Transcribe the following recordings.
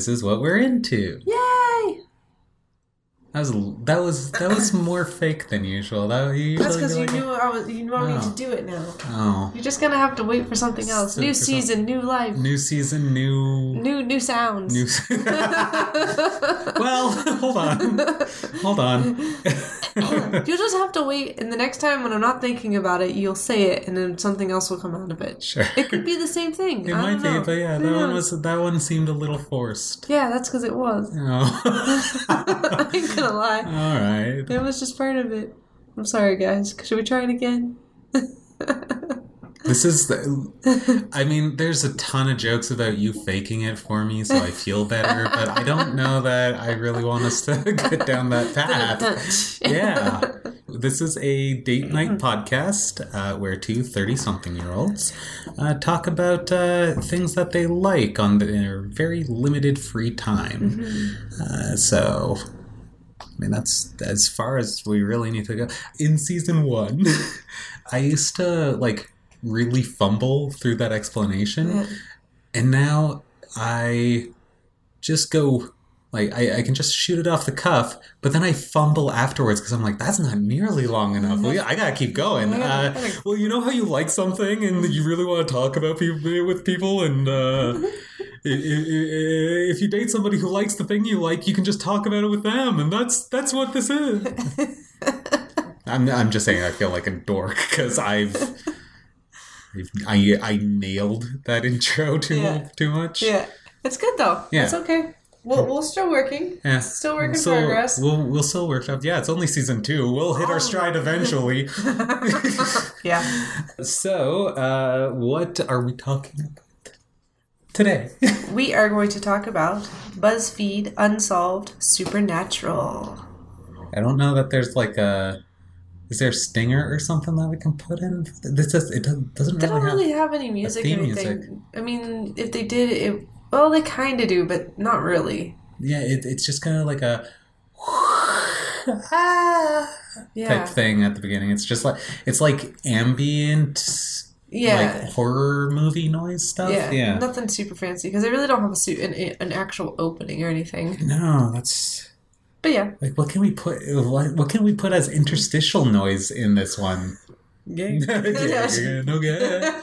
This is what we're into. Yay! That was that was that was more fake than usual. That you That's because be you like, knew I was. You knew I need Oh. to do it now. Oh, You're just gonna have to wait for something else. So New for some- season, new life, new season, new new new sounds. new. well, hold on, hold on. You'll just have to wait, and the next time when I'm not thinking about it, you'll say it, and then something else will come out of it. Sure. It could be the same thing. It I might be, but yeah, Who that one was that one seemed a little forced. Yeah, that's because it was. Oh. Gonna lie. All right. It was just part of it. I'm sorry, guys. Should we try it again? This is the. I mean, there's a ton of jokes about you faking it for me, so I feel better. but I don't know that I really want us to get down that path. yeah. This is a date night podcast uh, where two 30 something year olds uh, talk about uh, things that they like on their very limited free time. Uh, so, I mean, that's as far as we really need to go. In season one, I used to like really fumble through that explanation, and now I just go like I, I can just shoot it off the cuff, but then I fumble afterwards because I'm like, that's not nearly long enough. Well, yeah, I gotta keep going. Uh, well, you know how you like something and you really want to talk about people with people, and uh, i- if you date somebody who likes the thing you like, you can just talk about it with them, and that's that's what this is. I'm I'm just saying I feel like a dork because I've. I've- I I nailed that intro too Yeah. too much. Yeah, it's good though. Yeah. it's okay. We'll we're still working. Yeah. Still work in So, progress. We'll we'll still workshop. Yeah, it's only season two. We'll hit Oh. our stride eventually. Yeah. so, uh, what are we talking about today? We are going to talk about BuzzFeed Unsolved Supernatural. I don't know that there's like a. Is there a stinger or something that we can put in? This is, it doesn't really don't have. really have any music or anything. music. I mean, if they did, it well, they kind of do, but not really. Yeah, it, it's just kind of like a ah, Yeah. type thing at the beginning. It's just like it's like ambient, Yeah. like horror movie noise stuff. yeah. yeah. Nothing super fancy because they really don't have a suit an, an actual opening or anything. No, that's But yeah. like what can we put? What, what can we put as interstitial noise in this one? Yeah, no good.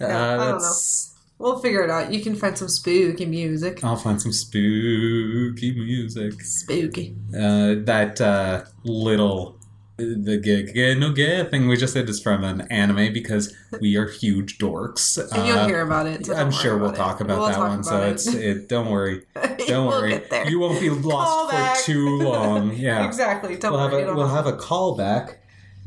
Uh, I don't know. that's. We'll figure it out. You can find some spooky music. I'll find some spooky music. Spooky. Uh, that uh, little the gig no gay thing we just did is from an anime because we are huge dorks. And you'll Uh, hear about it. so I'm sure we'll talk about We'll that talk one. So about it's it. it. Don't worry. Don't worry. You won't be lost Callback. for too long. Yeah. Exactly. Don't we'll have worry. a it'll we'll have a callback,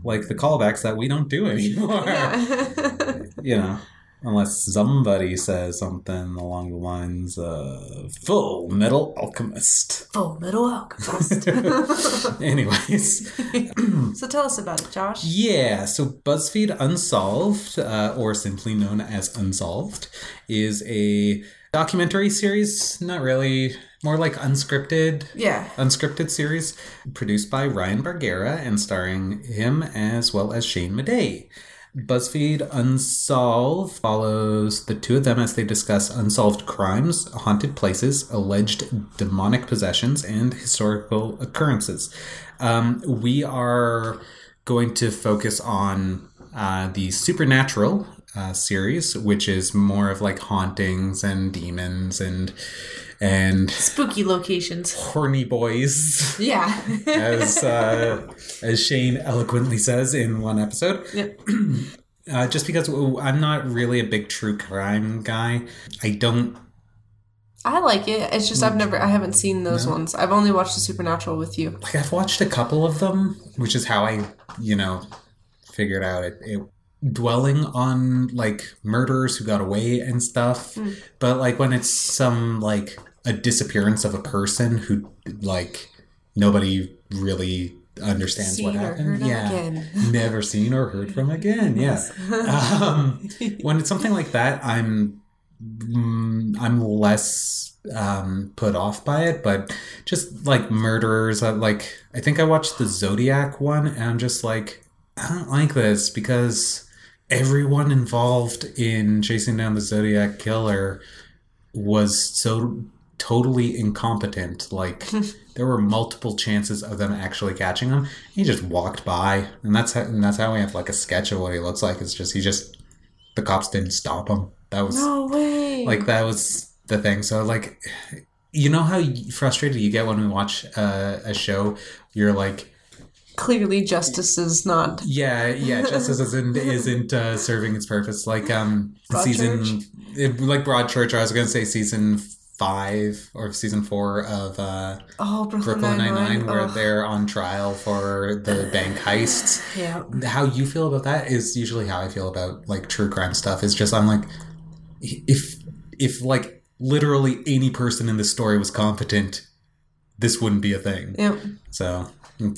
like the callbacks that we don't do anymore. Yeah. You know, unless somebody says something along the lines of "Full Metal Alchemist." Full Metal Alchemist. Anyways, so tell us about it, Josh. yeah. So BuzzFeed Unsolved, uh, or simply known as Unsolved, is a documentary series. Not really, more like unscripted Yeah. unscripted series produced by Ryan Bergara and starring him as well as Shane Madej. BuzzFeed Unsolved follows the two of them as they discuss unsolved crimes, haunted places, alleged demonic possessions, and historical occurrences. Um, we are going to focus on uh, the supernatural uh, series, which is more of like hauntings and demons and and Spooky locations. horny boys, Yeah. as uh, as Shane eloquently says in one episode. Yep. Uh, just because I'm not really a big true crime guy, I don't. I like it. It's just I've never, I haven't seen those No. ones. I've only watched the Supernatural with you. Like I've watched a couple of them, which is how I, you know, figured out it. it dwelling on like murderers who got away and stuff, Mm. but like when it's some like a disappearance of a person who like nobody really understands Seen what happened. yeah. never seen or heard from again. Yeah. um, when it's something like that, I'm mm, I'm less um, put off by it. But just like murderers, uh, like I think I watched the Zodiac one, and I'm just like, I don't like this because everyone involved in chasing down the Zodiac killer was so totally incompetent. Like there were multiple chances of them actually catching him. He just walked by, and that's how, and that's how we have like a sketch of what he looks like. It's just he just the cops didn't stop him. That was No way. like that was the thing. So like, you know how frustrated you get when we watch uh, a show. You're like, clearly justice is not. yeah, yeah, justice isn't isn't uh, serving its purpose. Like um, season it, like Broadchurch. I was gonna say season five or season four of uh, Oh, Brooklyn, Nine. Nine, where Ugh. they're on trial for the bank heists. Yeah. How you feel about that is usually how I feel about like true crime stuff. Is just I'm like, if if like literally any person in this story was competent, this wouldn't be a thing. Yeah. So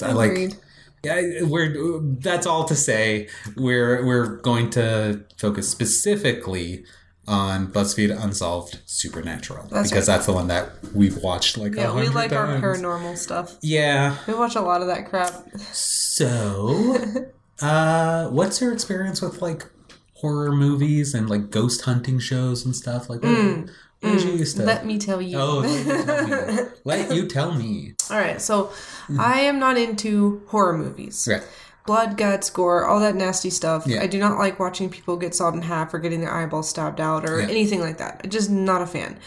I like. Yeah, we're that's all to say. We're we're going to focus specifically on BuzzFeed Unsolved Supernatural That's because that's the one that we've watched like Yeah, we like our paranormal stuff. Yeah. We watch a lot of that crap. So, uh, what's your experience with like horror movies and like ghost hunting shows and stuff like what did you used to? Mm, Let me tell you. oh, let you tell me. Let you tell me. All right, so I am not into horror movies. Right. Blood, guts, gore, all that nasty stuff. Yeah. I do not like watching people get sawed in half or getting their eyeballs stabbed out or Yeah. anything like that. I'm just not a fan.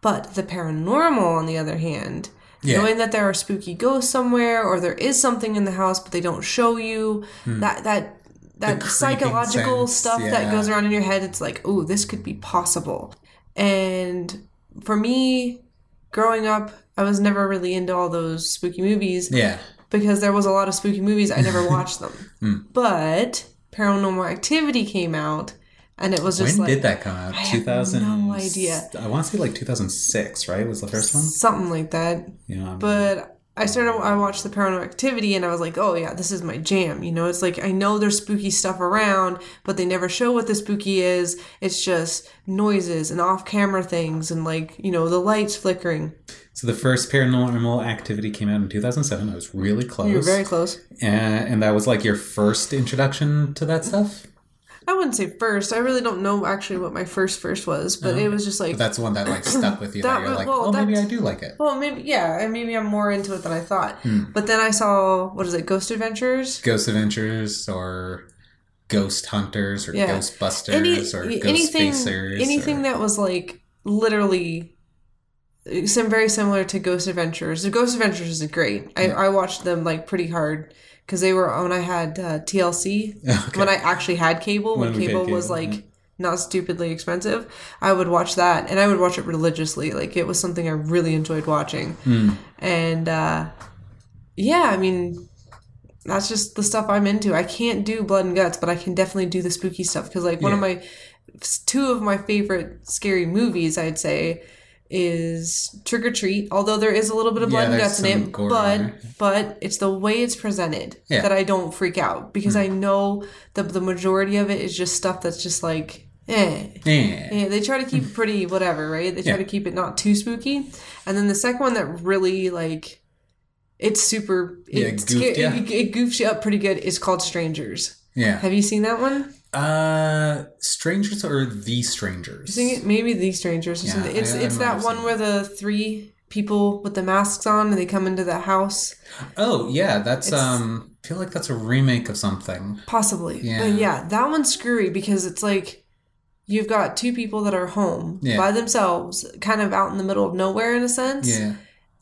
But the paranormal, on the other hand, Yeah. knowing that there are spooky ghosts somewhere or there is something in the house but they don't show you, that that that Hmm. psychological sense, stuff that goes around in your head, it's like, oh, this could be possible. And for me, growing up, I was never really into all those spooky movies Yeah. Because there was a lot of spooky movies. I never watched them. Hmm. But Paranormal Activity came out, and it was just When like did that come out? 2000. no idea. I want to say like 2006, right? Was the first one? something like that. Yeah. But I started. I watched the Paranormal Activity, and I was like, "Oh yeah, this is my jam." You know, it's like I know there's spooky stuff around, but they never show what the spooky is. It's just noises and off-camera things, and like you know the lights flickering. So the first Paranormal Activity came out in 2007. I was really close. You were very close. and, and that was like your first introduction to that stuff. I wouldn't say first. I really don't know actually what my first first was, but it was just like But that's the one that like stuck with you. that, That you're like, well, oh, maybe I do like it. Well, maybe yeah, and maybe I'm more into it than I thought. Hmm. But then I saw what is it, Ghost Adventures? Ghost Adventures or Ghost Hunters or Yeah. Ghostbusters Any or Ghost anything Facers. anything or- that was like literally some very similar to Ghost Adventures. The Ghost Adventures is great. I, I watched them like pretty hard because they were when I had uh, TLC Okay. when I actually had cable when, When had cable, was cable, like not stupidly expensive. I would watch that and I would watch it religiously. Like it was something I really enjoyed watching. Hmm. And uh, yeah, I mean that's just the stuff I'm into. I can't do blood and guts, but I can definitely do the spooky stuff because like one of my two of my favorite scary movies, I'd say, is Trick or Treat. Although there is a little bit of Yeah, blood and guts in it, but there. but it's the way it's presented Yeah. That I don't freak out because hmm. I know the the majority of it is just stuff that's just like eh. Yeah. Yeah, they try to keep it pretty whatever, right? They try Yeah. to keep it not too spooky. And then the second one that really like it's super Yeah, it, goofed ya. it, it goofs you up pretty good is called Strangers. Yeah. Have you seen that one? Uh, Strangers or The Strangers? I think it, maybe The Strangers or Yeah, something. It's I- I it's that one where the three people with the masks on and they come into the house. Oh, yeah, that's It's- um. I feel like that's a remake of something. Possibly. Yeah. But yeah, that one's screwy because it's like you've got two people that are home Yeah. by themselves, kind of out in the middle of nowhere in a sense. Yeah.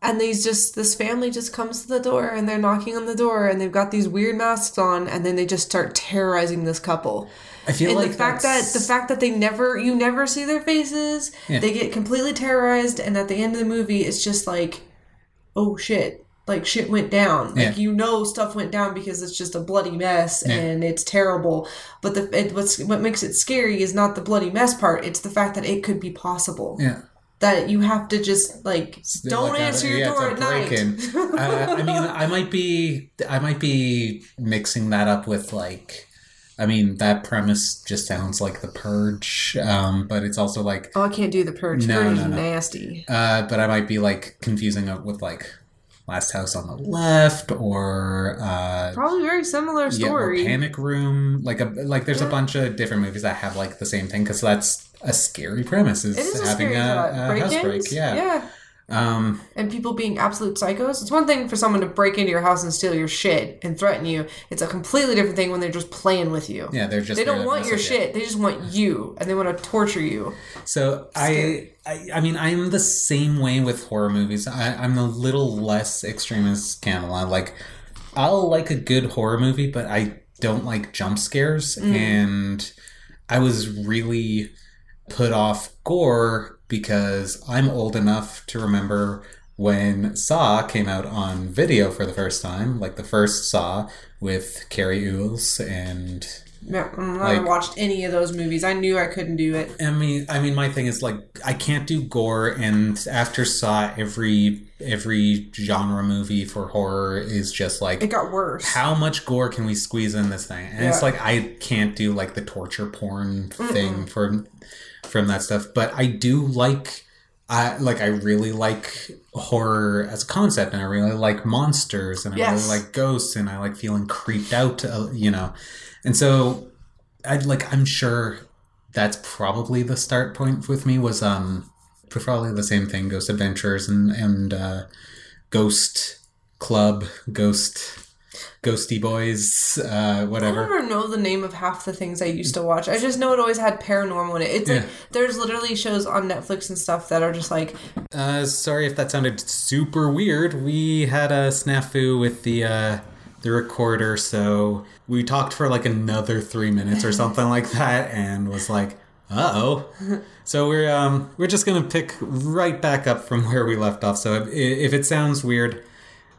And these just this family just comes to the door and they're knocking on the door and they've got these weird masks on and then they just start terrorizing this couple. I feel and like the fact that the fact that they never you never see their faces, Yeah. they get completely terrorized and at the end of the movie it's just like oh shit. Like shit went down. Like you know stuff went down because it's just a bloody mess Yeah. and it's terrible. But the it, what's what makes it scary is not the bloody mess part. It's the fact that it could be possible. yeah. That you have to just like don't Like, uh, answer your yeah, door at night. uh, I mean, I might be, I might be mixing that up with like, I mean, that premise just sounds like The Purge, um, but it's also like, Oh, I can't do the purge. No, purge no, no. nasty. uh, but I might be like confusing it with like Last House on the Left or uh, Probably very similar yeah, or story. Panic Room. Like a like, there's a bunch of different movies that have like the same thing because that's a scary premise is, It is a having a, a housebreak. Yeah. Yeah. Um, And people being absolute psychos. It's one thing for someone to break into your house and steal your shit and threaten you. It's a completely different thing when they're just playing with you. yeah, they're just They don't want your shit. They just want you, and they want to torture you. So I, I, I mean, I'm the same way with horror movies. I, I'm a little less extreme as Camila. Like, I'll like a good horror movie, but I don't like jump scares. And I was really put off gore because I'm old enough to remember when Saw came out on video for the first time, like the first Saw with Cary Elwes and Yeah, mm, I haven't watched any of those movies. I knew I couldn't do it. I mean, I mean, my thing is like I can't do gore, and after Saw, every every genre movie for horror is just like It got worse. how much gore can we squeeze in this thing? And it's like I can't do like the torture porn thing from from that stuff, but I do like. I like I really like horror as a concept, and I really like monsters, and I Yes. really like ghosts, and I like feeling creeped out, uh, you know. And so, I like I'm sure that's probably the start point with me was um probably the same thing ghost adventures and and uh ghost club ghost ghosty boys uh whatever. I don't even know the name of half the things I used to watch. I just know it always had paranormal in it. It's Yeah. like there's literally shows on Netflix and stuff that are just like uh sorry if that sounded super weird we had a snafu with the uh the recorder so we talked for like another three minutes or something like that and was like uh-oh so we're um we're just gonna pick right back up from where we left off so if, if it sounds weird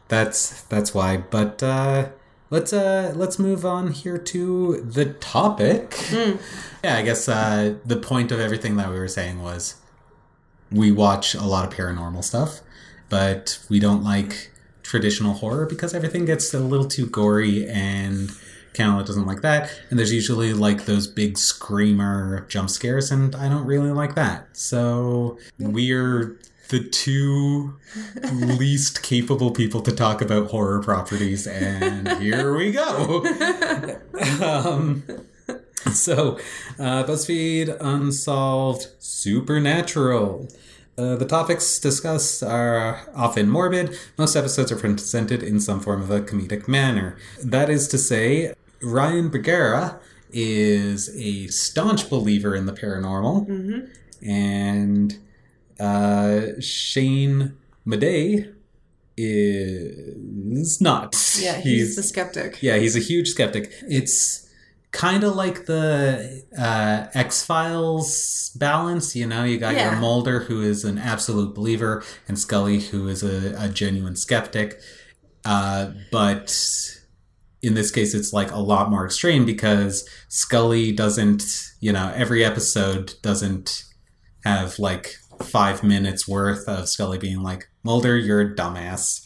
that's that's why. But uh let's uh let's move on here to the topic. Yeah i guess uh the point of everything that we were saying was we watch a lot of paranormal stuff but we don't like traditional horror because everything gets a little too gory and Canela doesn't like that. And there's usually like those big screamer jump scares and I don't really like that. So we're the two least capable people to talk about horror properties and here we go um, so uh, BuzzFeed Unsolved Supernatural uh, the topics discussed are often morbid. Most episodes are presented in some form of a comedic manner. That is to say, Ryan Bergara is a staunch believer in the paranormal, and uh, Shane Madej is not. yeah, he's, the skeptic. Yeah, he's a huge skeptic. It's kind of like the uh, X Files balance. You know, you got your Mulder, who is an absolute believer, and Scully, who is a, a genuine skeptic. Uh, but in this case, it's like a lot more extreme because Scully doesn't, you know, every episode doesn't have like five minutes worth of Scully being like, Mulder, you're a dumbass.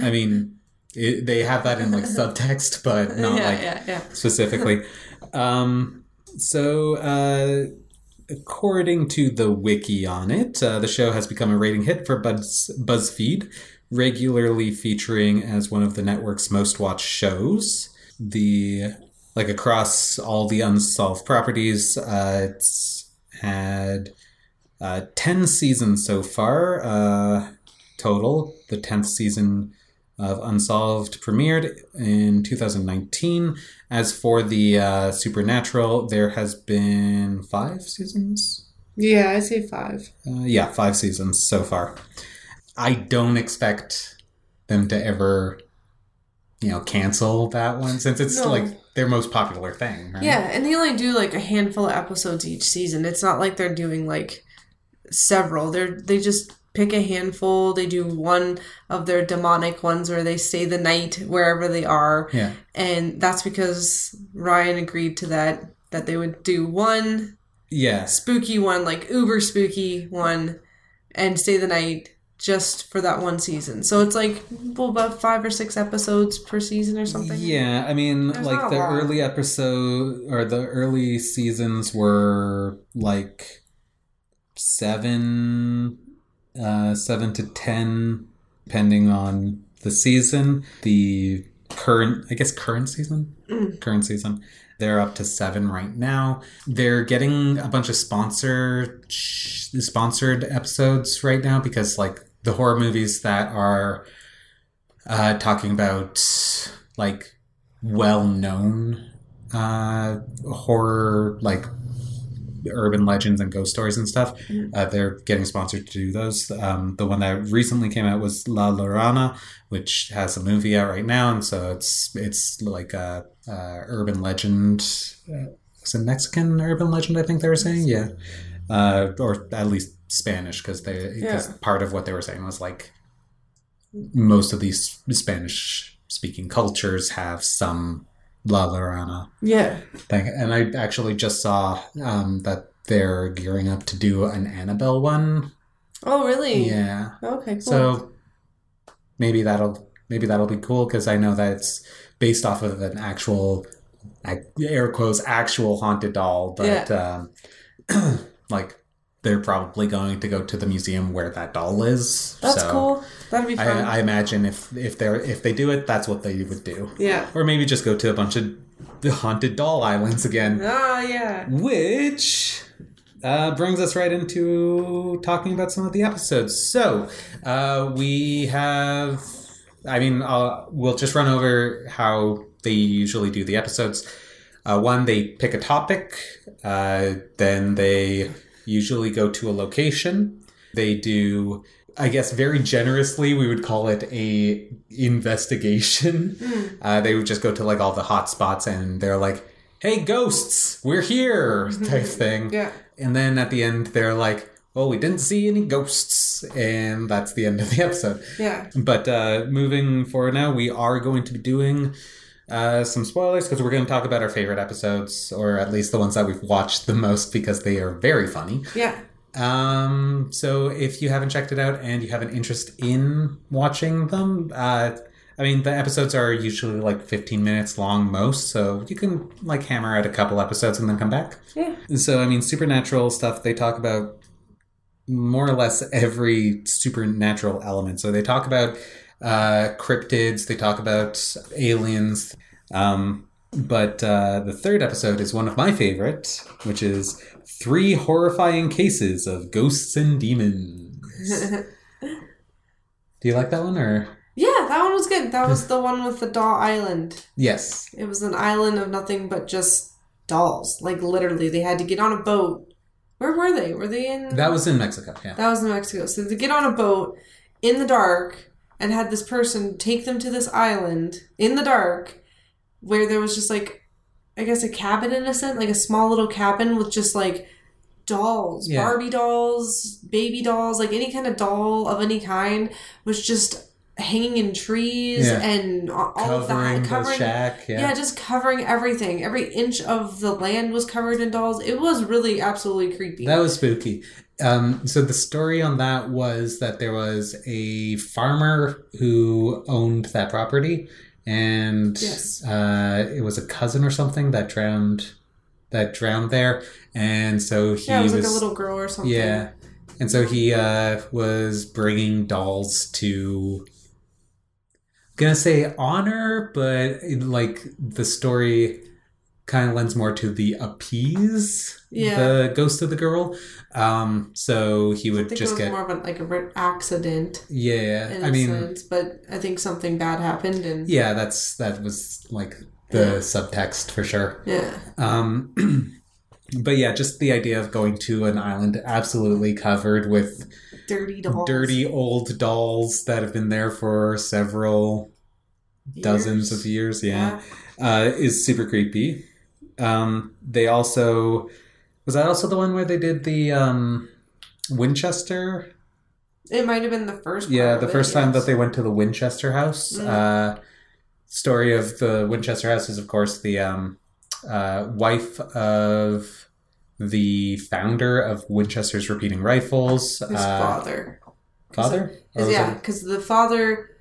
I mean, it, they have that in like subtext, but not yeah, like yeah, yeah. specifically. Um, so, uh, according to the wiki on it, uh, the show has become a rating hit for Buzz, BuzzFeed, regularly featuring as one of the network's most watched shows. The like across all the unsolved properties, uh, it's had uh, ten seasons so far uh, total. The tenth season of Unsolved premiered in 2019. As for the uh, Supernatural, there has been five seasons. Yeah, I say five. Uh, yeah, five seasons so far. I don't expect them to ever, you know, cancel that one since it's No. like their most popular thing. Right? Yeah, and they only do like a handful of episodes each season. It's not like they're doing like several. They're they just pick a handful. They do one of their demonic ones where they stay the night wherever they are. Yeah. And that's because Ryan agreed to that that they would do one yeah spooky one, like uber spooky one, and stay the night just for that one season. So it's like well, about five or six episodes per season or something. Yeah, I mean, There's like the early episode or the early seasons were like seven, uh, seven to ten, depending on the season. The current, I guess, current season, Mm. current season, They're up to seven right now. They're getting a bunch of sponsor sponsored episodes right now because like the horror movies that are uh, talking about like well known uh, horror like urban legends and ghost stories and stuff. Uh, they're getting sponsored to do those. Um, the one that recently came out was La Llorona, which has a movie out right now, and so it's it's like a, a urban legend. Uh, it's a Mexican urban legend, I think they were saying, yeah, uh, or at least Spanish, because they because Yeah. part of what they were saying was like most of these Spanish speaking cultures have some La Llorona Yeah. thing. And I actually just saw um, that they're gearing up to do an Annabelle one. Oh, really? Yeah. Okay, cool. So maybe that'll maybe that'll be cool because I know that it's based off of an actual, air quotes, actual haunted doll. But um, like they're probably going to go to the museum where that doll is. That's so cool. That'd be fun. I, I imagine if if they're if they do it, that's what they would do. yeah. Or maybe just go to a bunch of the haunted doll islands again. Ah, yeah. Which uh, brings us right into talking about some of the episodes. So uh, we have, I mean, uh, we'll just run over how they usually do the episodes. Uh, one, they pick a topic, uh, then they usually go to a location. They do. I guess very generously, we would call it a investigation. Uh, they would just go to like all the hot spots, and they're like, "Hey, ghosts, we're here," type thing. Yeah. And then at the end, they're like, "Well, we didn't see any ghosts," and that's the end of the episode. Yeah. But uh, moving forward now, we are going to be doing uh, some spoilers because we're going to talk about our favorite episodes, or at least the ones that we've watched the most because they are very funny. Yeah. Um, so if you haven't checked it out and you have an interest in watching them, uh, I mean, the episodes are usually like 15 minutes long most, so you can like hammer out a couple episodes and then come back. Yeah. So, I mean, supernatural stuff, they talk about more or less every supernatural element. So they talk about uh, cryptids, they talk about aliens. Um, but uh, the third episode is one of my favorite, which is Three Horrifying Cases of Ghosts and Demons. Do you like that one or? Yeah, that one was good. That was the one with the doll island. Yes. It was an island of nothing but just dolls. Like literally, they had to get on a boat. Where were they? Were they in? That was in Mexico, yeah. That was in Mexico. So they get on a boat in the dark and had this person take them to this island in the dark where there was just like, I guess a cabin in a sense, like a small little cabin with just like dolls, Yeah. Barbie dolls, baby dolls, like any kind of doll of any kind was just hanging in trees Yeah. and all all of Covering that the covering shack, yeah. yeah. just covering everything. Every inch of the land was covered in dolls. It was really absolutely creepy. That was spooky. Um, so the story on that was that there was a farmer who owned that property, and Yes. uh, it was a cousin or something that drowned that drowned there, and so he yeah, it was, like a little girl or something. yeah, and so he uh, was bringing dolls to. Gonna say honor, but like the story kind of lends more to the appease Yeah. the ghost of the girl. Um, so he I would think just it was get more of an, like a accident yeah. I mean, sense, but I think something bad happened and yeah, that's that was like the Yeah. subtext for sure. yeah. Um, but yeah, just the idea of going to an island absolutely covered with dirty dolls. dirty old dolls that have been there for several dozens of years. Yeah, uh, is super creepy. Um, they also was that also the one where they did the um, Winchester It might have been the first. Yeah, the of it, first time yes. that they went to the Winchester House. Mm. Uh, story of the Winchester House is, of course, the um, uh, wife of the founder of Winchester's repeating rifles. his uh, father. Father? Or yeah, because the father,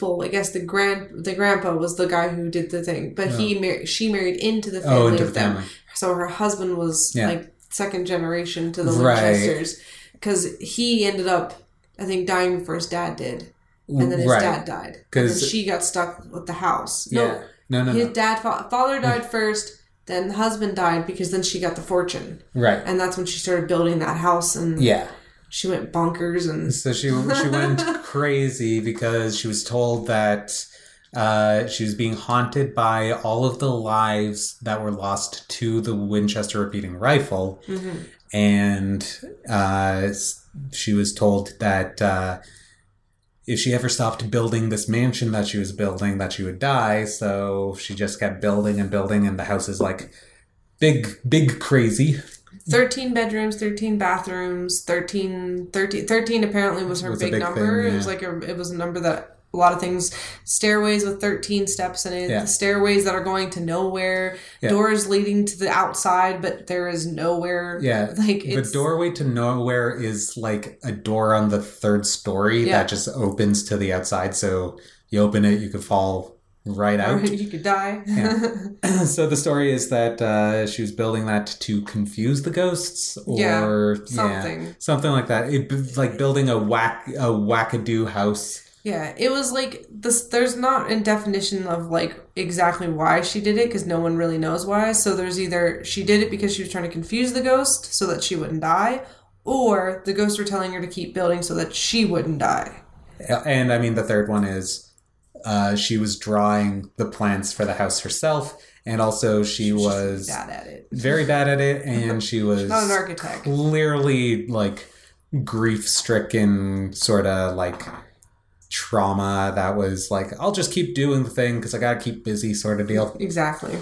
well, I guess the grand the grandpa was the guy who did the thing, but he oh. mar- she married into the oh, family Oh, into of the them. family. So her husband was Yeah. like second generation to the Right. Winchesters, because he ended up, I think, dying before his dad did, and then his right. dad died, because she got stuck with the house. Yeah. No, no, his no. dad fa- father died first. then the husband died because then she got the fortune, Right. and that's when she started building that house, and Yeah. She went bonkers and So she she went crazy because she was told that uh, she was being haunted by all of the lives that were lost to the Winchester repeating rifle, Mhm. and uh, she was told that uh, if she ever stopped building this mansion that she was building, that she would die. So she just kept building and building, and the house is like big, big crazy. 13 bedrooms 13 bathrooms 13 13, 13 apparently was her Was big, big number thing, it was like a it was a number that a lot of things stairways with 13 steps in it Yeah. stairways that are going to nowhere Yeah. doors leading to the outside but there is nowhere Yeah, like the doorway to nowhere is like a door on the third story Yeah. that just opens to the outside. So you open it, you could fall right out. you could die Yeah. so the story is that uh, she was building that to confuse the ghosts, or Yeah, something. something like that. It, like building a whack a wackadoo house. Yeah, it was like this. There's not a definition of like exactly why she did it because no one really knows why. So there's either she did it because she was trying to confuse the ghost so that she wouldn't die, or the ghosts were telling her to keep building so that she wouldn't die. And I mean, the third one is uh, she was drawing the plans for the house herself, and also she was bad at it. very bad at it, and she was Not an architect. clearly like grief stricken, sort of like trauma that was like, I'll just keep doing the thing because I gotta keep busy, sort of deal. Exactly.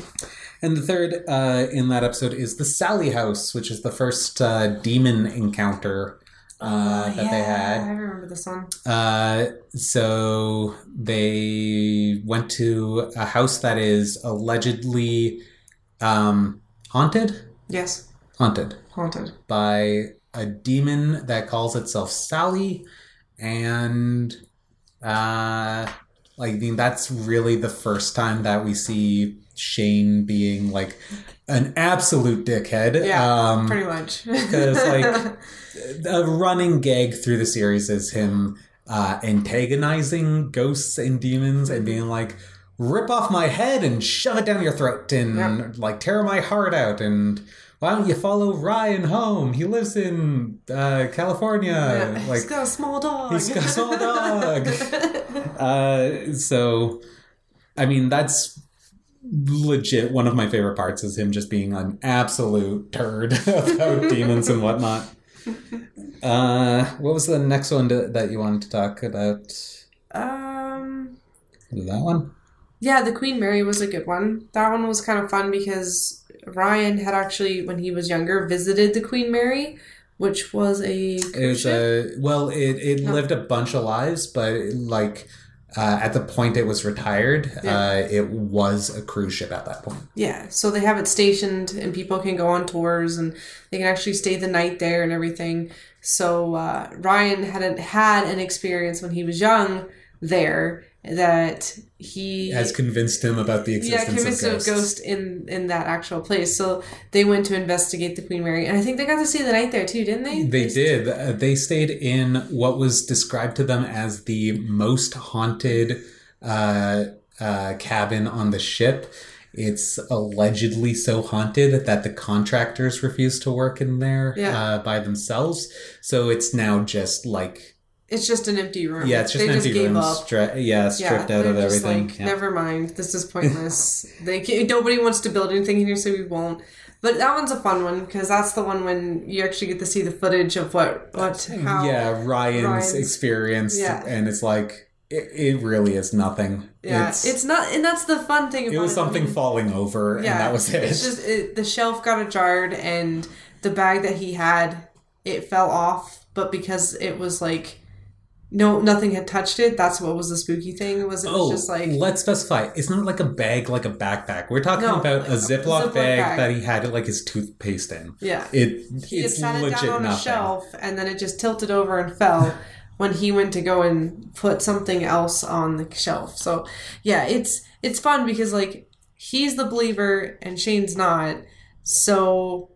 And the third uh, in that episode is the Sally House, which is the first uh, demon encounter uh, that they had. I remember this one. Uh, so they went to a house that is allegedly um, haunted. Yes, Haunted haunted. by a demon that calls itself Sally, and uh, like I mean, that's really the first time that we see Shane being like an absolute dickhead. Yeah, um, Pretty much. because like a running gag through the series is him uh, antagonizing ghosts and demons and being like rip off my head and shove it down your throat and like tear my heart out and why don't you follow Ryan home? He lives in uh, California. Yeah, Like he's got a small dog. he's got a small dog. uh, so, I mean, that's legit. One of my favorite parts is him just being an absolute turd about demons and whatnot. Uh, what was the next one to, that you wanted to talk about? um. That one? Yeah, the Queen Mary was a good one. That one was kind of fun because Ryan had actually, when he was younger, visited the Queen Mary, which was a It was ship. a well. It it No. lived a bunch of lives, but like uh, at the point it was retired, Yeah. uh, it was a cruise ship at that point. yeah. So they have it stationed, and people can go on tours, and they can actually stay the night there and everything. So uh, Ryan hadn't had an experience when he was young there that he Has convinced him about the yeah existence convinced of of ghost in in that actual place. So they went to investigate the Queen Mary, and I think they got to stay the night there too, didn't they? They did. Uh, they stayed in what was described to them as the most haunted uh, uh, cabin on the ship. It's allegedly so haunted that the contractors refuse to work in there Yeah. uh, by themselves. So it's now just like It's just an empty room. yeah, it's just they an just empty room, up. stra- yeah, stripped out of everything. Like, yeah. Never mind. This is pointless. they can't, nobody wants to build anything here, so we won't. But that one's a fun one because that's the one when you actually get to see the footage of what what how yeah, Ryan's, Ryan's- experience, Yeah. and it's like it, it really is nothing. yeah it's, it's, not and that's the fun thing about it was I something mean, falling over, and that was it. It's just it, the shelf got a jarred, and the bag that he had it fell off, but because it was like no nothing had touched it, that's what was the spooky thing. Was it was Oh, just like let's specify. It's not like a bag, like a backpack. We're talking No, about like a Ziploc, Ziploc bag, bag. that he had like his toothpaste in. yeah. It He had it's sat it down on nothing. a shelf and then it just tilted over and fell when he went to go and put something else on the shelf. So yeah, it's it's fun because like he's the believer and Shane's not. So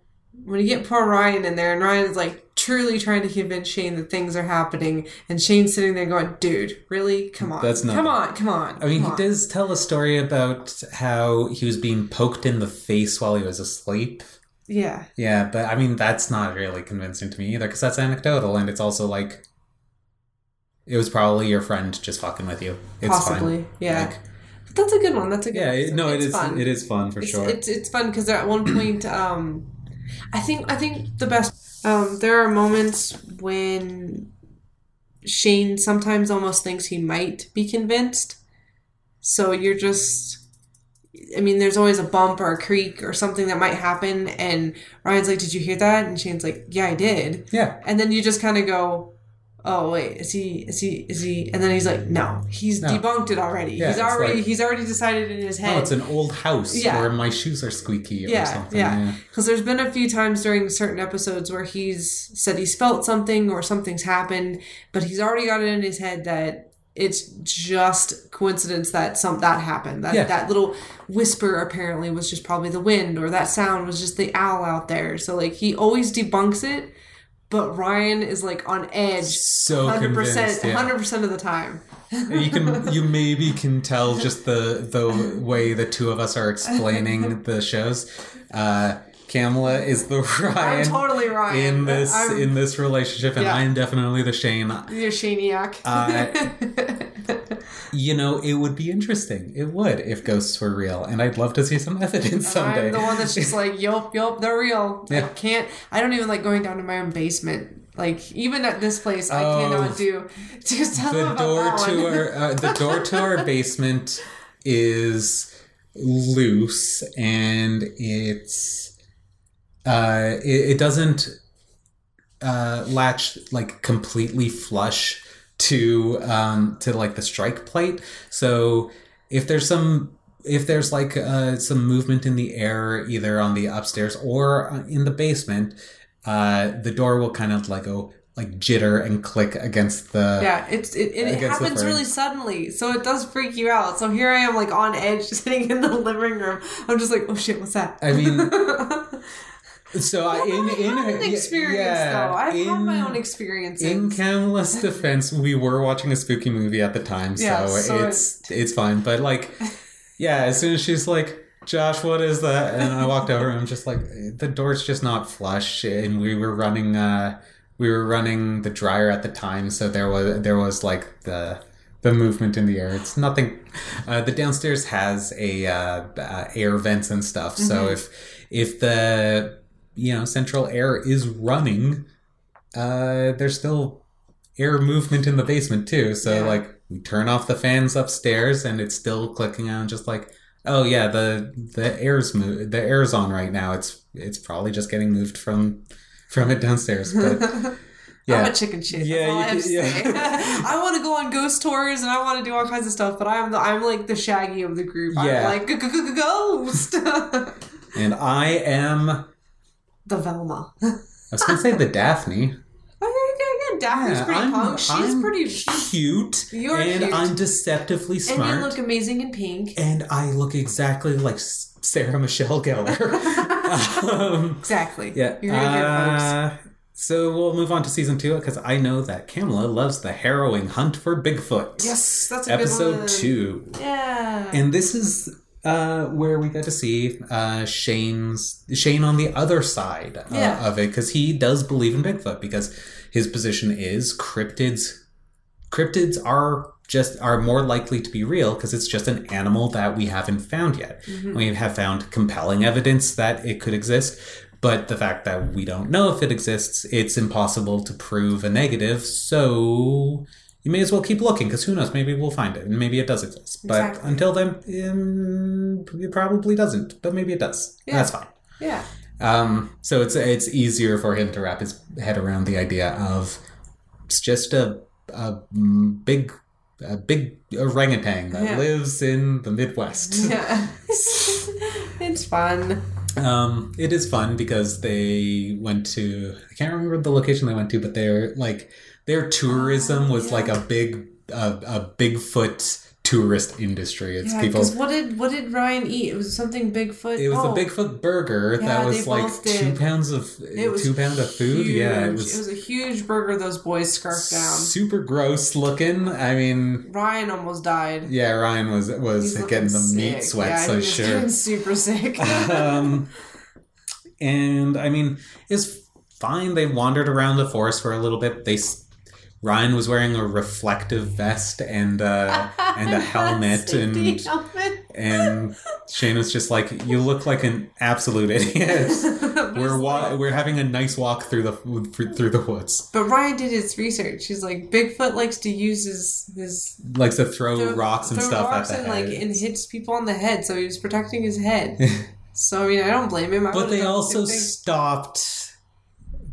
when you get poor Ryan in there, and Ryan is like truly trying to convince Shane that things are happening, and Shane's sitting there going, "Dude, really? Come on, That's not- come on, come on." I mean, he on." does tell a story about how he was being poked in the face while he was asleep. Yeah, Yeah, but I mean, that's not really convincing to me either because that's anecdotal and it's also like it was probably your friend just fucking with you. It's possibly. fine. Yeah, Like, but that's a good one. That's a good. yeah, it, episode. no, it it is, Fun. It is fun for it's, sure. It's it's fun because at one point, um, I think I think the best. Um, there are moments when Shane sometimes almost thinks he might be convinced. So you're just. I mean, there's always a bump or a creak or something that might happen, and Ryan's like, "Did you hear that?" And Shane's like, "Yeah, I did." yeah, And then you just kind of go, "Oh wait, is he? Is he? Is he?" And then he's like, "No, he's No. debunked it already. Yeah, he's already like- he's already decided in his head." oh, it's an old house Yeah. where my shoes are squeaky or yeah, something. yeah. Because there's been a few times during certain episodes where he's said he's felt something or something's happened, but he's already got it in his head that it's just coincidence that some that happened. That Yeah. that little whisper apparently was just probably the wind, or that sound was just the owl out there. So like he always debunks it, but Ryan is like on edge So hundred percent, convinced. Yeah. hundred percent of the time. you can you maybe can tell just the the way the two of us are explaining the shows. Uh, Kamala is the Ryan. I'm totally Ryan in this I'm, in this relationship, and Yeah. I'm definitely the Shane. you're Shaniac. You know, it would be interesting. It would if ghosts were real, and I'd love to see some evidence someday. I'm the one that's just like, yup, yup, they're real. I can't. I don't even like going down to my own basement. Like even at this place, I Oh. cannot do. Just tell them the about door that to one. our uh, the door to our basement is loose and it's uh it, it doesn't uh latch like completely flush to um to like the strike plate so if there's some if there's like uh, some movement in the air either on the upstairs or uh, in the basement uh the door will kind of like go like jitter and click against the yeah, it's it, it, it happens really suddenly, so it does freak you out. So here I am, like on edge, sitting in the living room. I'm just like, oh shit, what's that? I mean, so I, in I in yeah, experience yeah, though. I've in, had my own experiences. In Kamala's defense, we were watching a spooky movie at the time, so, Yeah, so it's it's fine. But like, yeah, as soon as she's like, "Josh, what is that?" and I walked over, and I'm just like, the door's just not flush, and we were running, uh, we were running the dryer at the time, so there was there was like the the movement in the air. It's nothing. Uh, the downstairs has a uh, uh, air vents and stuff, so Mm-hmm. if if the you know central air is running uh there's still air movement in the basement too so Yeah. like we turn off the fans upstairs and it's still clicking on just like oh yeah the the air's move the air's on right now it's it's probably just getting moved from from it downstairs but I'm yeah a chicken shit. Yeah, That's all you I can- yeah. I want to go on ghost tours and I want to do all kinds of stuff, but I'm the, I'm like the Shaggy of the group. Yeah. I'm like ghost. and i am the Velma. i was gonna say the daphne Oh yeah, yeah, yeah. Daphne's Yeah, pretty I'm- punk. She's I'm pretty. cute You're and cute. i'm deceptively smart. And smart you look amazing in pink. and I look exactly like S- Sarah Michelle Gellar. um, Exactly. yeah. You're gonna get folks. uh, so we'll move on to season two because I know that Kamala loves the harrowing hunt for Bigfoot. Yes, that's a good Episode one. two. Yeah. And this is uh, where we get to see uh, Shane's Shane on the other side uh, Yeah. of it because he does believe in Bigfoot because his position is cryptids. Cryptids are just are more likely to be real because it's just an animal that we haven't found yet. Mhm. We have found compelling evidence that it could exist, but the fact that we don't know if it exists, it's impossible to prove a negative. So you may as well keep looking because who knows? Maybe we'll find it, and maybe it does exist. But Exactly. until then, um, it probably doesn't. But maybe it does. Yeah. That's fine. yeah. Um, so it's it's easier for him to wrap his head around the idea of it's just a a big a big orangutan that Yeah. lives in the Midwest. Yeah. it's fun. Um, it is fun because they went to I can't remember the location they went to, but they're like their tourism was yeah. like a big a, a Bigfoot tourist industry. It's Yeah, people. because what did what did Ryan eat? It was something Bigfoot. It was oh, a Bigfoot burger Yeah, that was like two pounds of It was two pound of food. Yeah, it huge. was, a huge burger. Those boys scarfed down. super gross looking. I mean, Ryan almost died. yeah, Ryan was was He's getting the looking meat sick. sweats. Yeah, so he was sure. super sick. um, and I mean, it's fine. They wandered around the forest for a little bit. They Ryan was wearing a reflective vest and uh, and a helmet, and helmet. and Shane was just like, "You look like an absolute idiot." We're wa- we're having a nice walk through the through the woods. But Ryan did his research. He's like, Bigfoot likes to use his his Likes to throw throw- rocks and throw stuff rocks at the and head. like and hits people on the head. So he was protecting his head. so I mean, I don't blame him. I but they done the also stopped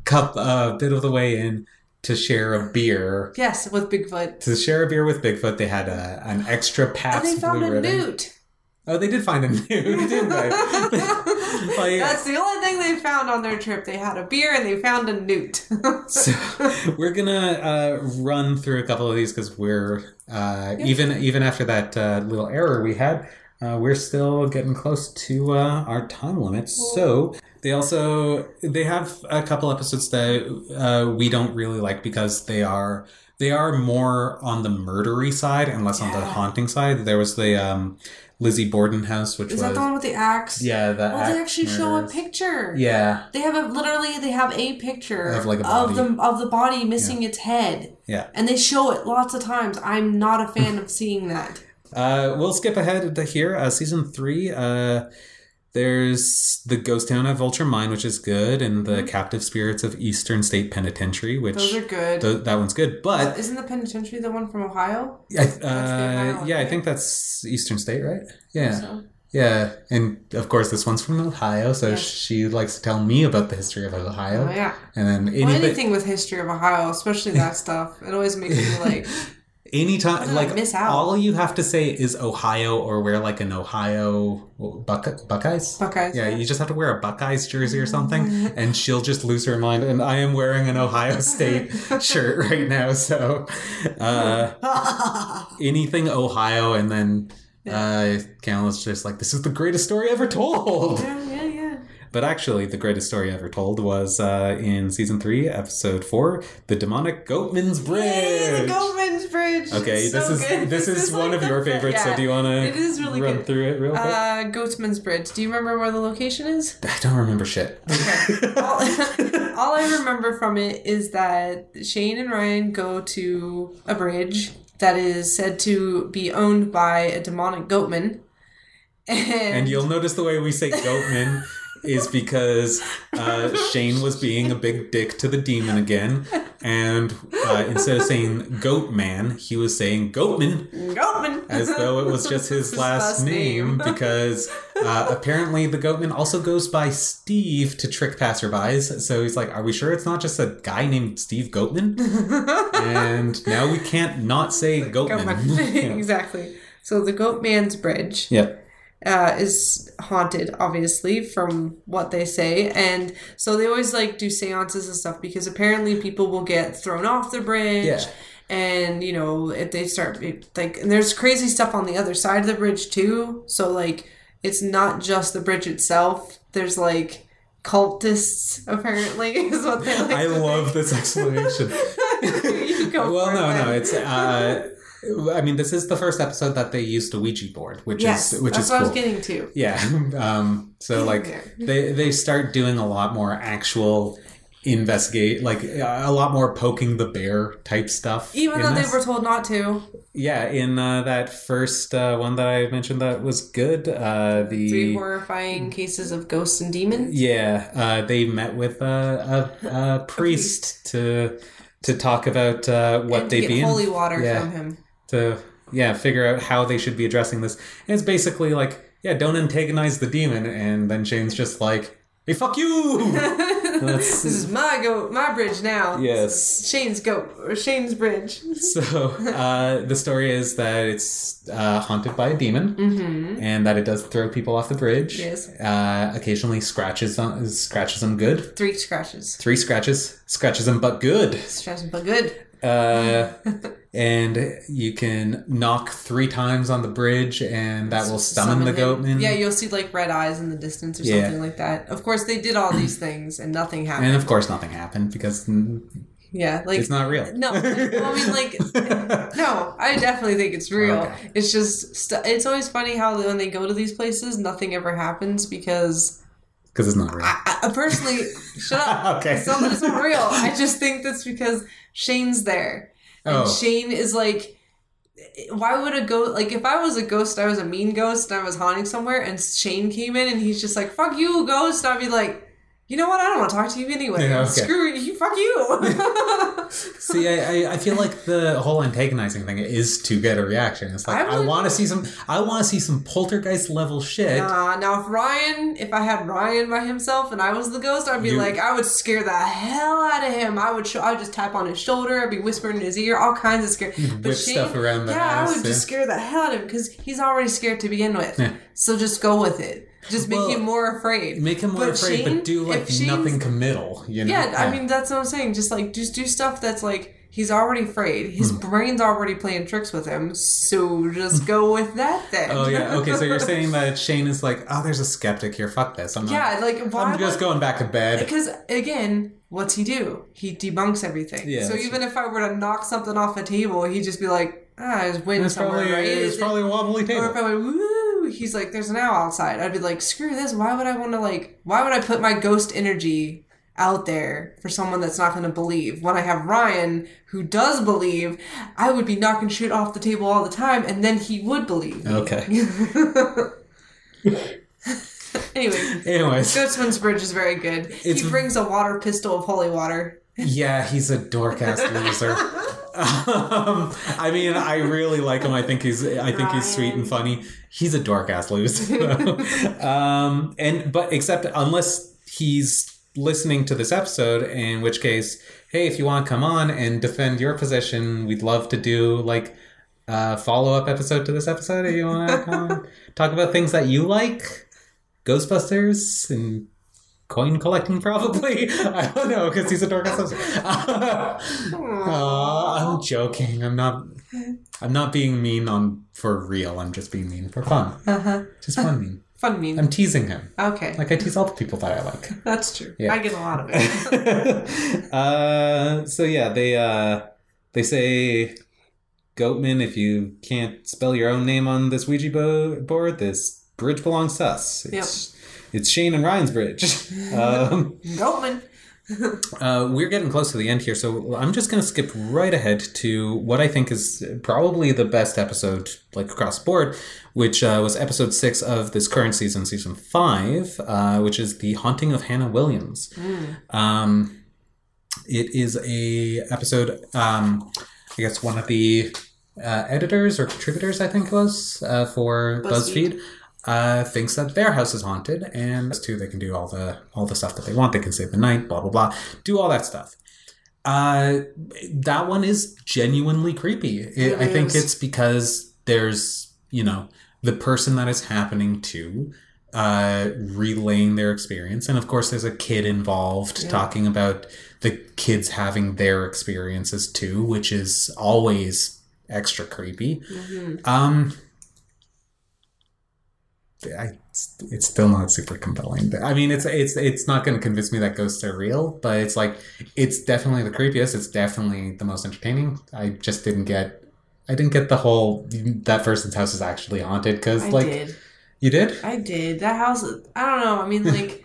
cup a bit of the way in to share a beer. yes with Bigfoot. To share a beer with Bigfoot, they had a, an extra And Pabst they found Blue a Ribbon. newt. Oh, they did find a newt, didn't they? Like- That's the only thing they found on their trip. They had a beer and they found a newt. so we're gonna uh, run through a couple of these because we're uh, even even after that uh, little error we had, uh, we're still getting close to uh, our time limit. So they also they have a couple episodes that uh, we don't really like because they are they are more on the murdery side and less on the haunting side. There was the um, Lizzie Borden house, which Is was that the one with the axe? yeah the Oh, they actually show a picture. Yeah, They have a literally they have a picture Of, like, a of the of the body missing its head. yeah. And they show it lots of times. I'm not a fan of seeing that. Uh, we'll skip ahead to here. Uh, season three. Uh, there's the ghost town of Vulture Mine, which is good, and the captive spirits of Eastern State Penitentiary, which Mm-hmm. Those are good. th- that one's good. But Isn't the penitentiary the one from Ohio? I, uh, Ohio, yeah, I think that's Eastern State, right? Yeah, So, yeah, and of course this one's from Ohio, so she likes to tell me about the history of Ohio, oh yeah. and then Well, anything, anything with history of Ohio, especially that stuff, it always makes me like, anytime, How did I like miss out? all you have to say is Ohio or wear like an Ohio Buck- Buckeyes. Buckeyes. Yeah, you just have to wear a Buckeyes jersey or something, and she'll just lose her mind. And I am wearing an Ohio State shirt right now, so uh, anything Ohio, and then uh, Callum's just like, "This is the greatest story ever told." yeah, yeah, yeah. But actually, the greatest story ever told was uh, in season three, episode four, "The Demonic Goatman's Bridge." Yay, the Goatman's Bridge. Okay, this so is good. this is one like of your favorites. So do you want is really to run good. through it real quick? Uh, Goatman's Bridge. Do you remember where the location is? I don't remember shit. all, all I remember from it is that Shane and Ryan go to a bridge that is said to be owned by a demonic goatman. And, And you'll notice the way we say Goatman is because uh, Shane was being a big dick to the demon again. And uh, instead of saying Goatman, he was saying Goatman Goatman as though it was just his last name because uh, apparently the Goatman also goes by Steve to trick passerbys. So he's like, Are we sure it's not just a guy named Steve Goatman? and now we can't not say Goatman. Goatman. Yeah. exactly. So the Goatman's Bridge. Yep. Uh, is haunted, obviously, from what they say. And so they always like do seances and stuff because apparently people will get thrown off the bridge. Yeah. And you know, if they start like, and there's crazy stuff on the other side of the bridge too. So like, it's not just the bridge itself. There's like cultists apparently is what they like. I love this explanation. Well, no, then. no, it's. Uh, I mean, this is the first episode that they used a Ouija board, which yes, is which that's is what cool. I was getting to. Yeah. Um, so like Yeah. they they start doing a lot more actual investigate, like a lot more poking the bear type stuff. Even though this. they were told not to. Yeah, in uh, that first uh, one that I mentioned that was good. Uh, the Three horrifying cases of ghosts and demons. Yeah, uh, they met with a, a, a priest to to talk about uh, what and they'd get be in. holy water Yeah. from him. To yeah figure out how they should be addressing this. And it's basically like yeah, don't antagonize the demon, and then Shane's just like, hey, fuck you. This is my goat, my bridge now. Yes. Shane's goat or Shane's bridge. so uh, the story is that it's uh, haunted by a demon, Mm-hmm. and that it does throw people off the bridge. Yes. Uh, occasionally scratches on, scratches them good. Three scratches. Three scratches, scratches them but good. Scratches, them, but good. Uh, and you can knock three times on the bridge, and that will summon, the him. goatman. Yeah, you'll see like red eyes in the distance or Yeah. something like that. Of course, they did all these things and nothing happened. and of course, nothing happened because yeah, like it's not real. no, well, I mean like no, I definitely think it's real. Okay. It's just st- it's always funny how when they go to these places, nothing ever happens because because it's not real. I, I personally shut up. Okay. It's not that it's not real. I just think that's because Shane's there, and Oh. Shane is like. Why would a ghost like if I was a ghost, I was a mean ghost and I was haunting somewhere, and Shane came in and he's just like "fuck you, ghost," I'd be like, you know what? I don't want to talk to you anyway. Yeah, okay. Screw you, fuck you. See, I, I, I feel like the whole antagonizing thing is to get a reaction. It's like I I, want to see some, I want to see some poltergeist level shit. Nah, now if Ryan, if I had Ryan by himself and I was the ghost, I'd be You- like, I would scare the hell out of him. I would, show, I would just tap on his shoulder. I'd be whispering in his ear, all kinds of scare. whip stuff around the yeah, I would yeah. just scare the hell out of him because he's already scared to begin with. Yeah. So just go with it. Just make Well, him more afraid. Make him more But afraid, Shane, but do like nothing committal. You know? Yeah, I mean that's what I'm saying. Just like just do stuff that's like he's already afraid. His Hmm. brain's already playing tricks with him. So just go with that then. Oh yeah. Okay, so you're saying that Shane is like, oh, there's a skeptic here. Fuck this. I'm not. yeah, like why I'm just would- going back to bed. Because again, what's he do? He debunks everything. Yeah, so even if I were to knock something off a table, he'd just be like, ah, there's wind It's somewhere, probably right? it's probably a wobbly or if table. I went, woo, he's like, there's an owl outside. I'd be like, screw this. Why would I want to like? Why would I put my ghost energy out there for someone that's not going to believe? When I have Ryan who does believe, I would be knocking shit off the table all the time, and then he would believe. Okay. Anyway. Anyways, Goatman's Bridge is very good. It's- he brings a water pistol of holy water. yeah, he's a dork ass loser. um, I mean, I really like him. I think he's I think he's sweet and funny. He's a dork ass loser. um, and but except unless he's listening to this episode, in which case, hey, if you want to come on and defend your position, we'd love to do like a follow up episode to this episode. If you want to come on, talk about things that you like, Ghostbusters and coin collecting probably i don't know because he's a dork ass loser. I'm joking i'm not i'm not being mean on for real i'm just being mean for fun Uh-huh. just fun mean Fun mean. i'm teasing him okay. like i tease all the people that i like That's true. Yeah. I get a lot of it. uh so yeah they uh they say goatman if you can't spell your own name on this ouija board this bridge belongs to us it's it's shane and ryan's bridge um Goatman. Uh, we're getting close to the end here, so I'm just going to skip right ahead to what I think is probably the best episode, like across the board, which uh, was episode six of this current season, season five, uh, which is the haunting of Hannah Williams. Um, it is a episode. Um, I guess one of the uh, editors or contributors, I think it was uh, for BuzzFeed. BuzzFeed uh, thinks that their house is haunted, and as too, they can do all the all the stuff that they want. They can save the night, blah blah blah, do all that stuff. Uh, that one is genuinely creepy. It, I think it's because there's you know the person that is happening to uh, relaying their experience, and of course, there's a kid involved Yeah. talking about the kids having their experiences too, which is always extra creepy. Mhm. Um, I, it's still not super compelling. I mean, it's it's it's not going to convince me that ghosts are real, but it's like it's definitely the creepiest. It's definitely the most entertaining. I just didn't get. I didn't get the whole that person's house is actually haunted because like did. you did. I did. That house, I don't know. I mean, like,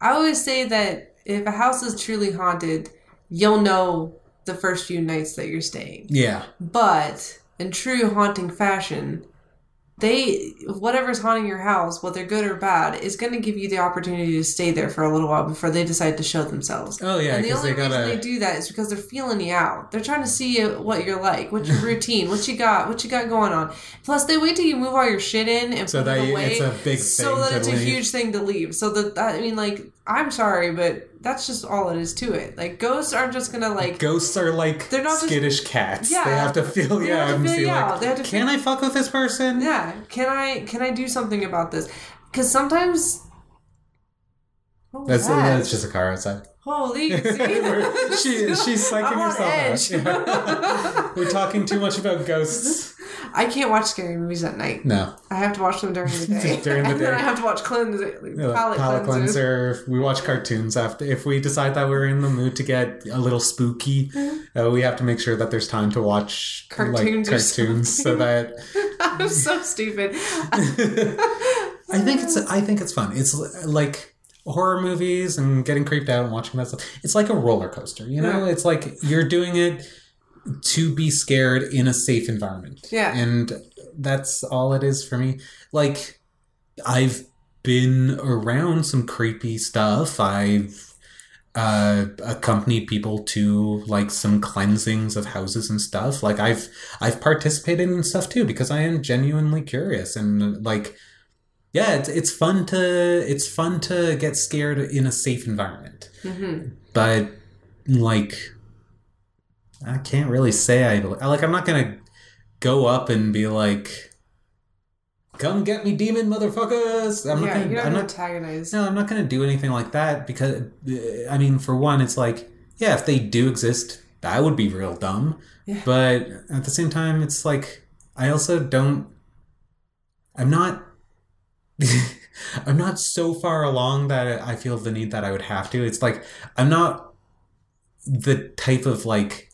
I always say that if a house is truly haunted, you'll know the first few nights that you're staying. Yeah, But in true haunting fashion, they whatever's haunting your house, whether good or bad, is going to give you the opportunity to stay there for a little while before they decide to show themselves. Oh yeah, and the only they gotta. reason they do that is because they're feeling you out. They're trying to see what you're like, what's your routine, what you got, what you got going on. Plus, they wait till you move all your shit in and So put that it away, it's a big so that to it's a huge thing to leave. So that I mean, like, I'm sorry, but that's just all it is to it. Like, ghosts aren't just gonna like. Ghosts are like They're not just- skittish cats. Yeah. they have to feel They yeah have to feel you like. They have to can I fuck with this person? Yeah, can I can I do something about this? Because sometimes. That's that? that's just a car outside. Holy, she she's psyching herself edge. out. Yeah. We're talking too much about ghosts. I can't watch scary movies at night. No. I have to watch them during the day. During the and then day. I have to watch cleanser, Yeah, palette, palate cleansers. cleanser. We watch cartoons after. If we decide that we're in the mood to get a little spooky, uh, we have to make sure that there's time to watch Cartoons or cartoons so that I'm so stupid. I think it's I think it's fun. It's like horror movies and getting creeped out and watching that stuff. It's like a roller coaster, you know? Yeah. It's like you're doing it to be scared in a safe environment. Yeah. And that's all it is for me. Like I've been around some creepy stuff. I've uh, accompanied people to like some cleansings of houses and stuff. Like I've I've participated in stuff too because I am genuinely curious and like yeah, it's it's fun to it's fun to get scared in a safe environment. hmm But like I can't really say I like I'm not gonna go up and be like Come get me, demon motherfuckers! I'm not yeah, gonna. you're I'm not not antagonize. no, I'm not to do anything like that because, uh, I mean, for one, it's like, yeah, if they do exist, that would be real dumb. Yeah. But at the same time, it's like, I also don't, I'm not, I'm not so far along that I feel the need that I would have to. It's like, I'm not the type of like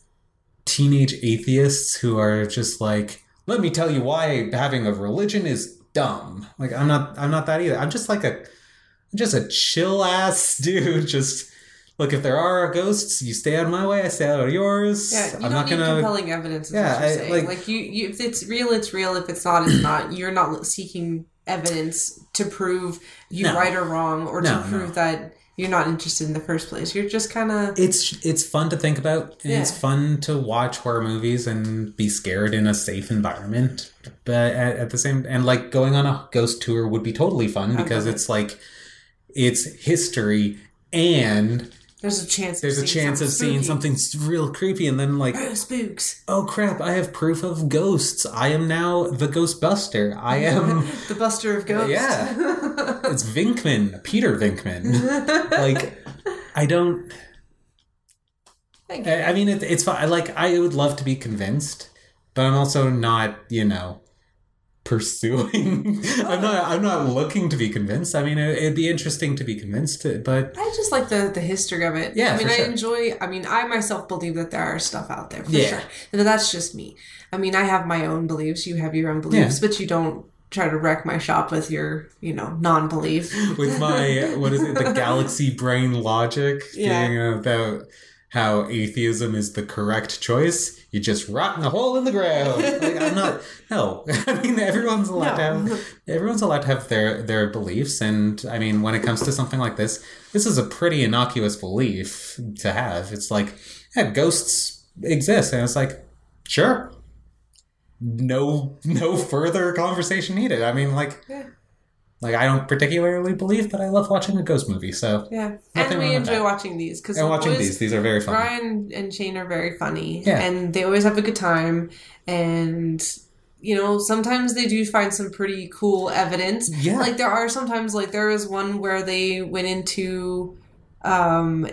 teenage atheists who are just like, let me tell you why having a religion is dumb. Like I'm not I'm not that either. I'm just like a I'm just a chill ass dude. Just look if there are ghosts, you stay out of my way, I stay out of yours. Yeah, you I'm don't not need gonna compelling evidence. Is Yeah, what you're I- saying. like- like, you, you, if it's real, it's real. If it's not, it's not. You're not seeking evidence to prove you No. right or wrong, or No, to prove no. that you're not interested in the first place. You're just kind of it's it's fun to think about and it's fun to watch horror movies and be scared in a safe environment but at, at the same and like going on a ghost tour would be totally fun because it's like it's history and there's a chance. there's a chance of something seeing spooky. something real creepy and then like Oh, spooks. oh crap i have proof of ghosts i am now the ghostbuster i am the Buster of Ghosts. Yeah. it's Venkman peter Venkman like i don't. I I mean, it, it's fine. Like, I would love to be convinced, but I'm also not, you know, pursuing. I'm not. I'm not looking to be convinced. I mean, it, it'd be interesting to be convinced, but I just like the the history of it. Yeah, I mean, I sure. enjoy. I mean, I myself believe that there are stuff out there for Yeah. sure. But that's just me. I mean, I have my own beliefs. You have your own beliefs, but you don't try to wreck my shop with your, you know, non-belief. with my what is it, the galaxy brain logic Yeah. being about how atheism is the correct choice, you just rot in a hole in the ground. Like, I'm not. No, I mean everyone's allowed to have everyone's allowed to have their their beliefs, and I mean when it comes to something like this, this is a pretty innocuous belief to have. It's like, yeah, ghosts exist, and it's like, sure. No, no further conversation needed. I mean, like, Yeah. like I don't particularly believe, but I love watching a ghost movie. So Yeah, and we enjoy that. watching these because and watching these, these are very fun. Ryan and Shane are very funny, Yeah. and they always have a good time. And you know, sometimes they do find some pretty cool evidence. Yeah. like there are sometimes like there was one where they went into, um,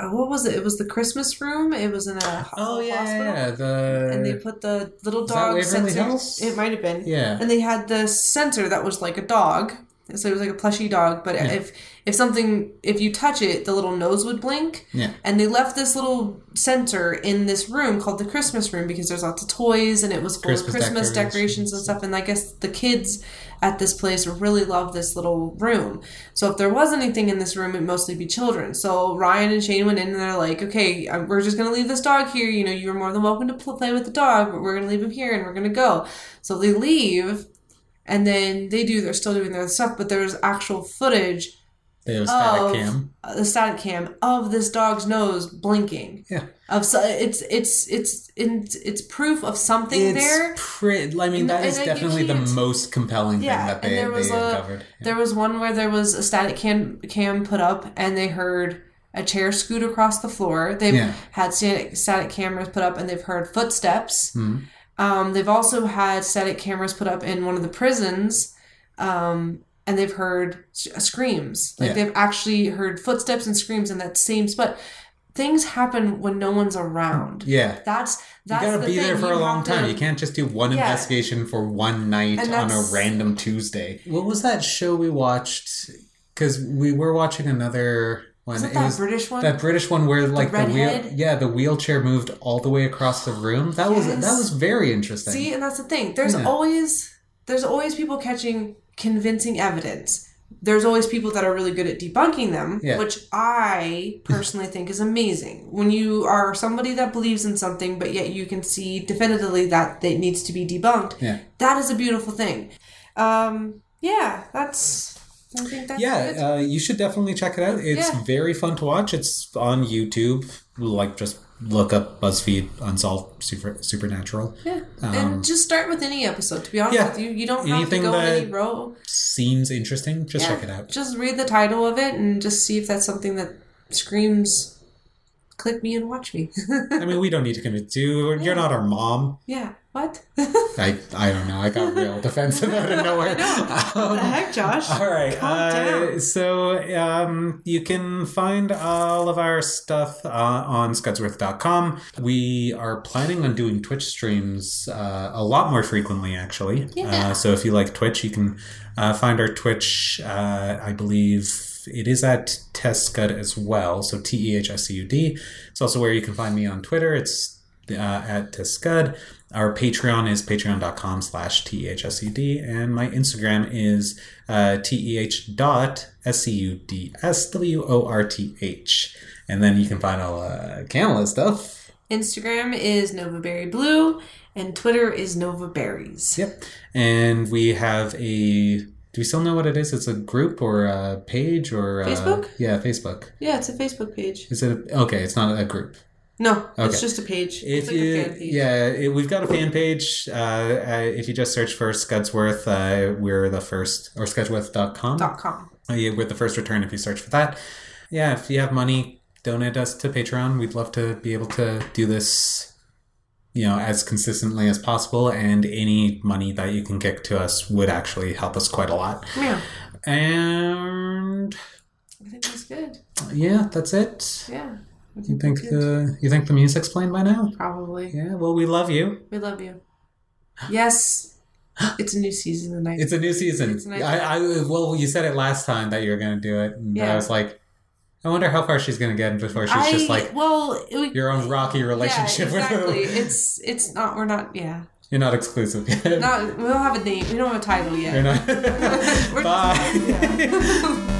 Uh, what was it? It was the Christmas room. It was in a Oh yeah, hospital, yeah, the and they put the little dog sensor. It might have been. yeah. and they had the sensor that was like a dog so it was like a plushy dog but Yeah. if if something if you touch it the little nose would blink Yeah. and they left this little center in this room called the christmas room because there's lots of toys and it was full Christmas of christmas decorations. decorations and stuff and i guess the kids at this place really love this little room so if there was anything in this room it'd mostly be children so ryan and shane went in and they're like okay we're just gonna leave this dog here you know you're more than welcome to play with the dog but we're gonna leave him here and we're gonna go so they leave and then they do they're still doing their stuff but there's actual footage They have static of cam. the static cam of this dog's nose blinking Yeah. of so it's it's it's it's, it's proof of something It's there pretty. I mean, And- that is and definitely the most compelling Yeah, thing that they, there was they a- uncovered. Yeah. there was one where there was a static cam cam put up and they heard a chair scoot across the floor they've Yeah. had static, static cameras put up and they've heard footsteps Mhm. Um, they've also had static cameras put up in one of the prisons um, and they've heard uh, screams. Like Yeah. they've actually heard footsteps and screams in that same spot. Things happen when no one's around. Yeah. That's You gotta the be thing. there for You a long have to- time. You can't just do one Yeah. investigation for one night on a random Tuesday. What was that show we watched? Because we were watching another one. Is it it that was British one? that British one where like the, wheel, yeah, the wheelchair moved all the way across the room. That was that was very interesting. See, and that's the thing. There's Yeah. always there's always people catching convincing evidence. There's always people that are really good at debunking them, Yeah. which I personally think is amazing. When you are somebody that believes in something, but yet you can see definitively that it needs to be debunked, Yeah. that is a beautiful thing. Um, yeah, that's. I think that's yeah, good. uh, you should definitely check it out. It's Yeah. very fun to watch. It's on YouTube. Like just look up BuzzFeed Unsolved Super, Supernatural. yeah, um, and just start with any episode. To be honest yeah. with you, you don't have Anything to go that- any row. Seems interesting. Just Yeah, check it out. Just read the title of it and just see if that's something that screams, click me and watch me. I mean, we don't need to convince you. You're not our mom. yeah. What? I I don't know. I got real defensive out of nowhere. what Um, the heck, Josh? All right. Uh, so um, you can find all of our stuff uh, on scudsworth.com. We are planning on doing Twitch streams uh, a lot more frequently, actually. Yeah. Uh, so if you like Twitch, you can uh, find our Twitch, uh, I believe. It is at Tehscud as well, so T E H S C U D. It's also where you can find me on Twitter. It's uh, at Tehscud. Our Patreon is patreon.com slash T-E-H-S-U-D, and my Instagram is uh, T-E-H dot S-C-U-D-S-W-O-R-T-H. And then you can find all uh, Canada stuff. Instagram is Novaberry Blue and Twitter is Nova Berries. Yep. And we have a... Do we still know what it is? It's a group or a page or... Uh, Facebook? Yeah, Facebook. Yeah, it's a Facebook page. Is it... A, okay, it's not a group. No, Okay. it's just a page. If it's like you, a fan page. yeah, it, we've got a fan page. Uh, uh, if you just search for Scudsworth, uh, we're the first, or scudsworth.com. Dot com. Uh, yeah, we're the first return if you search for that. Yeah, if you have money, donate us to Patreon. We'd love to be able to do this, you know, as consistently as possible. And any money that you can kick to us would actually help us quite a lot. Yeah, And I think that's good. yeah, that's it. Yeah. I You think the you think the music's playing by now? Probably. Yeah. Well, we love you. We love you. Yes. It's a new season tonight. It's a new season. It's. I, I well, you said it last time that you were going to do it, and I Yeah. was like, I wonder how far she's going to get before she's I, just like well, we, your own rocky relationship yeah, exactly. with her. it's it's not. We're not. Yeah. You're not exclusive yet. Not. We don't have a name. We don't have a title yet. You're not. We're just- Bye. yeah.